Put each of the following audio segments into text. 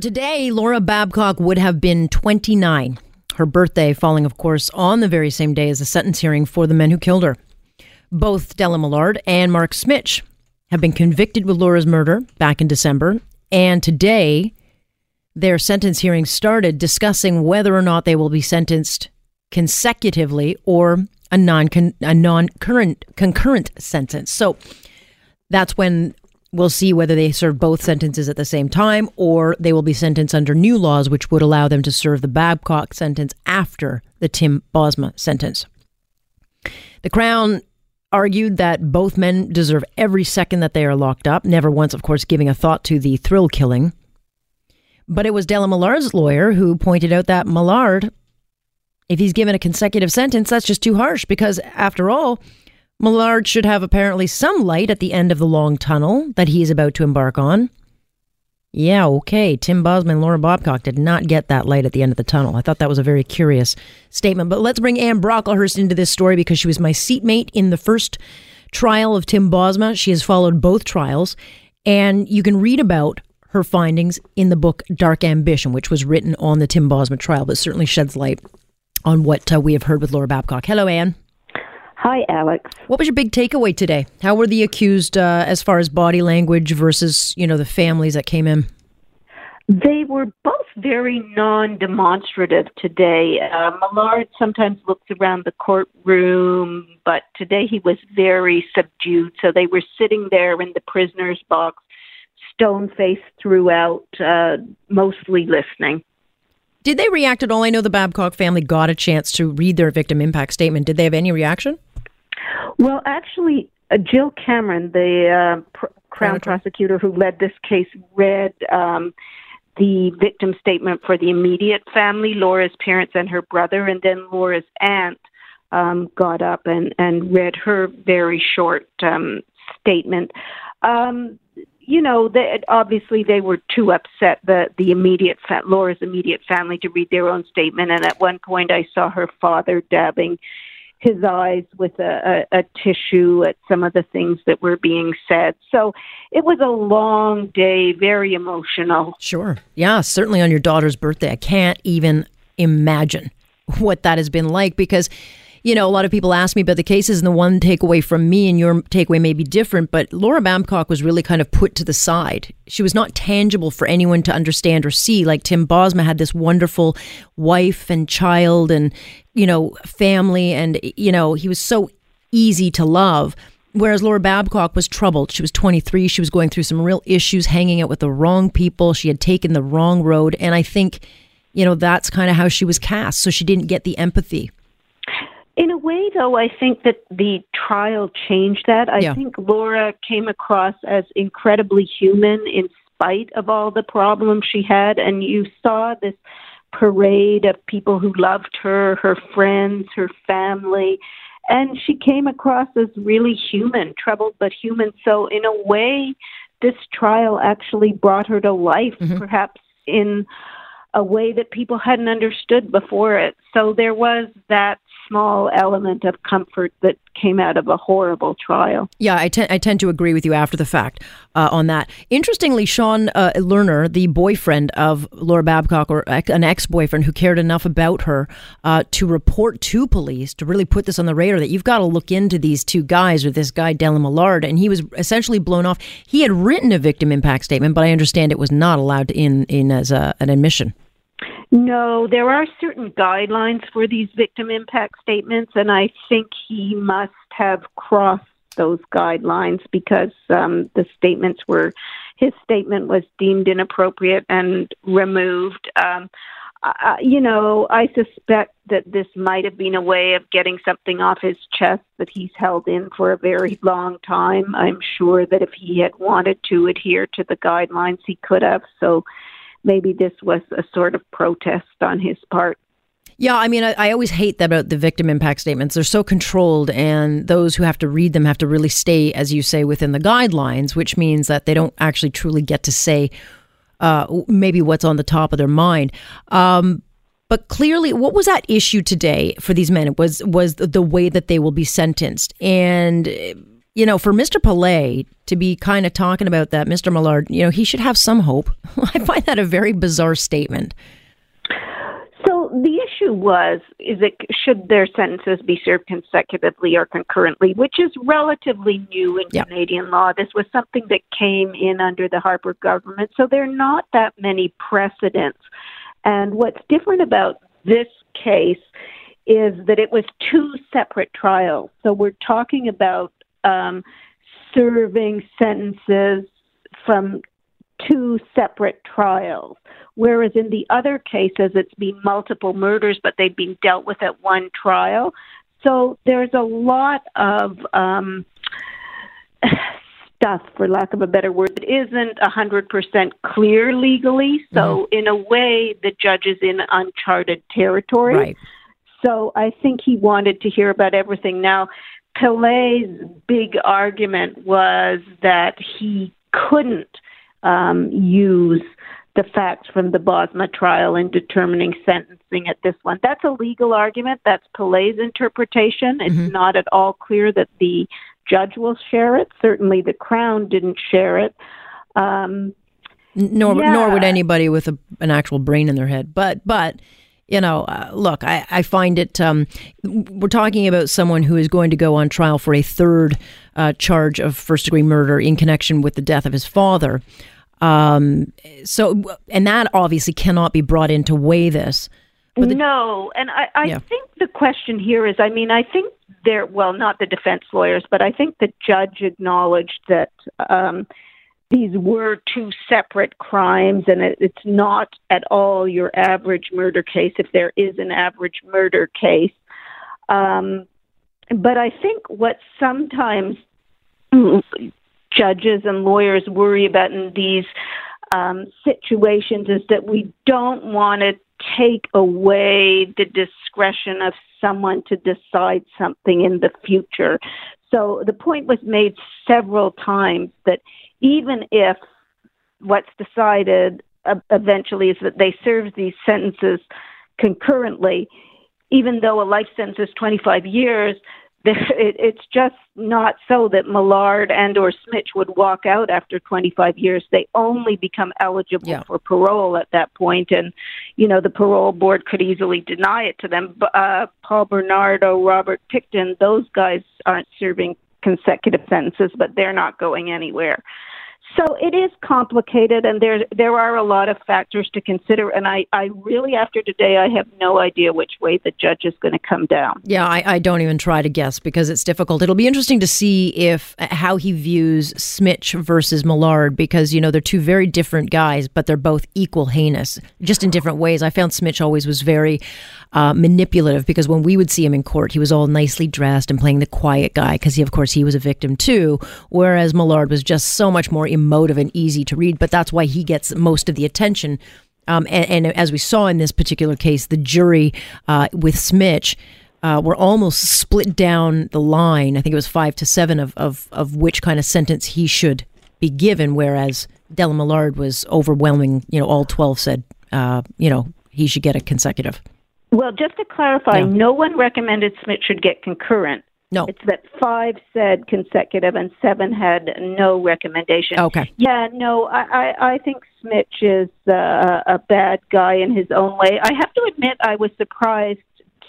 Today, Laura Babcock would have been 29. Her birthday falling, of course, on the very same day as the sentence hearing for the men who killed her. Both Dellen Millard and Mark Smich have been convicted with Laura's murder back in December. And today, their sentence hearing started discussing whether or not they will be sentenced consecutively or a non a non current concurrent sentence. So that's when we'll see whether they serve both sentences at the same time or they will be sentenced under new laws which would allow them to serve the Babcock sentence after the Tim Bosma sentence. The Crown argued that both men deserve every second that they are locked up, never once, of course, giving a thought to the thrill killing. But it was Dellen Millard's lawyer who pointed out that Millard, if he's given a consecutive sentence, that's just too harsh because, after all, Millard should have apparently some light at the end of the long tunnel that he is about to embark on. Yeah, okay. Tim Bosma and Laura Babcock did not get that light at the end of the tunnel. I thought that was a very curious statement. But let's bring Anne Brocklehurst into this story because she was my seatmate in the first trial of Tim Bosma. She has followed both trials, and you can read about her findings in the book Dark Ambition, which was written on the Tim Bosma trial, but certainly sheds light on what uh, we have heard with Laura Babcock. Hello, Anne. Hi, Alex. What was your big takeaway today? How were the accused uh, as far as body language versus, you know, the families that came in? They were both very non-demonstrative today. Uh, Millard sometimes looks around the courtroom, but today he was very subdued. So they were sitting there in the prisoner's box, stone-faced throughout, uh, mostly listening. Did they react at all? I know the Babcock family got a chance to read their victim impact statement. Did they have any reaction? Well, actually, uh, Jill Cameron, the uh, pr- Crown prosecutor who led this case, read um, the victim statement for the immediate family, Laura's parents and her brother, and then Laura's aunt um, got up and, and read her very short um, statement. Um, you know, they, obviously they were too upset the the immediate fa- Laura's immediate family to read their own statement, and at one point I saw her father dabbing his eyes with a, a, a tissue at some of the things that were being said. So it was a long day, very emotional. Sure. Yeah, certainly on your daughter's birthday. I can't even imagine what that has been like because you know, a lot of people ask me about the cases, and the one takeaway from me and your takeaway may be different, but Laura Babcock was really kind of put to the side. She was not tangible for anyone to understand or see. Like Tim Bosma had this wonderful wife and child and, you know, family, and, you know, he was so easy to love. Whereas Laura Babcock was troubled. She was 23. She was going through some real issues, hanging out with the wrong people. She had taken the wrong road. And I think, you know, that's kind of how she was cast. So she didn't get the empathy in a way, though, I think that the trial changed that. I yeah. think Laura came across as incredibly human in spite of all the problems she had. And you saw this parade of people who loved her, her friends, her family. And she came across as really human, troubled but human. So, in a way, this trial actually brought her to life, mm-hmm. perhaps in a way that people hadn't understood before it. So there was that small element of comfort that came out of a horrible trial. Yeah, I, te- I tend to agree with you after the fact uh, on that. Interestingly, Sean uh, Lerner, the boyfriend of Laura Babcock, or an ex boyfriend who cared enough about her uh, to report to police, to really put this on the radar that you've got to look into these two guys or this guy, Dellen Millard, and he was essentially blown off. He had written a victim impact statement, but I understand it was not allowed in, in as a, an admission. No, there are certain guidelines for these victim impact statements, and I think he must have crossed those guidelines because um, the statements were, his statement was deemed inappropriate and removed. Um, uh, you know, I suspect that this might have been a way of getting something off his chest that he's held in for a very long time. I'm sure that if he had wanted to adhere to the guidelines, he could have. So maybe this was a sort of protest on his part. Yeah, I mean, I, I, always hate that about the victim impact statements. They're so controlled, and those who have to read them have to really stay, as you say, within the guidelines, which means that they don't actually truly get to say uh, maybe what's on the top of their mind. Um, but clearly, what was that issue today for these men? Was was the way that they will be sentenced, and you know, for Mr. Pillay to be kind of talking about that, Mr. Millard, you know, he should have some hope. I find that a very bizarre statement. So the issue was: is it should their sentences be served consecutively or concurrently, which is relatively new in. Canadian law. This was something that came in under the Harper government, so there are not that many precedents. And what's different about this case is that it was two separate trials. So we're talking about um, serving sentences from two separate trials. Whereas in the other cases, it's been multiple murders, but they've been dealt with at one trial. So there's a lot of um, stuff, for lack of a better word, that isn't 100% clear legally. So, mm-hmm. in a way, the judge is in uncharted territory. Right. So, I think he wanted to hear about everything. Now, Pillay's big argument was that he couldn't um, use the facts from the Bosma trial in determining sentencing at this one. That's a legal argument. That's Pillay's interpretation. It's mm-hmm. not at all clear that the judge will share it. Certainly, the Crown didn't share it. Um, nor, yeah. nor would anybody with a, an actual brain in their head. But, but you know, uh, look, I, I find it. Um, we're talking about someone who is going to go on trial for a third uh, charge of first degree murder in connection with the death of his father. Um, so, and that obviously cannot be brought in to weigh this. The, no, and I, I yeah. think the question here is I mean, I think there, well, not the defense lawyers, but I think the judge acknowledged that. Um, these were two separate crimes, and it, it's not at all your average murder case, if there is an average murder case. Um, but I think what sometimes judges and lawyers worry about in these um, situations is that we don't want to take away the discretion of someone to decide something in the future. So the point was made several times that even if what's decided uh, eventually is that they serve these sentences concurrently, even though a life sentence is 25 years, it's just not so that Millard and or Smich would walk out after 25 years. They only become eligible yeah. for parole at that point, and you know the parole board could easily deny it to them. Uh, Paul Bernardo, Robert Pickton, those guys aren't serving consecutive sentences, but they're not going anywhere. So it is complicated, and there there are a lot of factors to consider. And I, I really, after today, I have no idea which way the judge is going to come down. Yeah, I, I don't even try to guess because it's difficult. It'll be interesting to see if how he views Smich versus Millard because you know they're two very different guys, but they're both equal heinous, just in different ways. I found Smich always was very uh, manipulative because when we would see him in court, he was all nicely dressed and playing the quiet guy because he, of course, he was a victim too. Whereas Millard was just so much more emotive and easy to read, but that's why he gets most of the attention. Um, and, and, as we saw in this particular case, the jury uh, with Smich uh, were almost split down the line. I think it was five to seven of, of, of which kind of sentence he should be given, whereas Dellen Millard was overwhelming. You know, all 12 said, uh, you know, he should get a consecutive. Well, just to clarify, yeah. no one recommended Smich should get concurrent. No. It's that five said consecutive and seven had no recommendation. Okay. Yeah, no, I, I, I think Smich is uh, a bad guy in his own way. I have to admit, I was surprised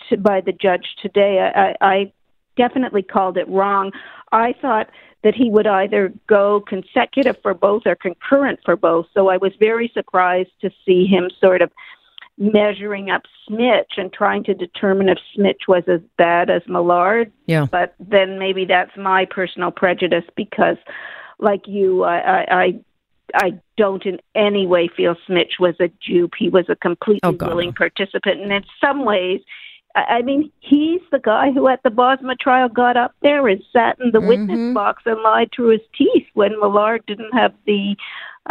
to, by the judge today. I, I, I definitely called it wrong. I thought that he would either go consecutive for both or concurrent for both. So I was very surprised to see him sort of measuring up Smich and trying to determine if Smich was as bad as Millard. Yeah. But then maybe that's my personal prejudice because, like you, I, I, I don't in any way feel Smich was a dupe. He was a completely oh, willing participant, and in some ways. I mean, he's the guy who at the Bosma trial got up there and sat in the mm-hmm. witness box and lied through his teeth when Millard didn't have the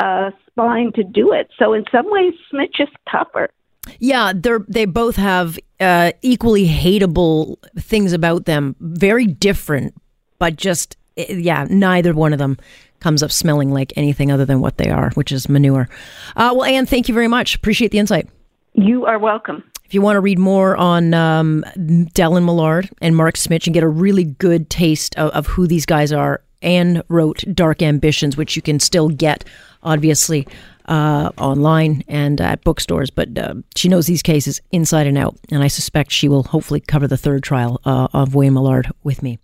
uh, spine to do it. So in some ways, Smich is tougher. Yeah, they're they both have uh, equally hateable things about them. Very different, but just eh, yeah, neither one of them comes up smelling like anything other than what they are, which is manure. Uh, well, Anne, thank you very much. Appreciate the insight. You are welcome. If you want to read more on um, Dellen Millard and Mark Smich and get a really good taste of, of who these guys are, Anne wrote Dark Ambitions, which you can still get, obviously, uh, online and at bookstores. But uh, she knows these cases inside and out, and I suspect she will hopefully cover the third trial uh, of William Millard with me.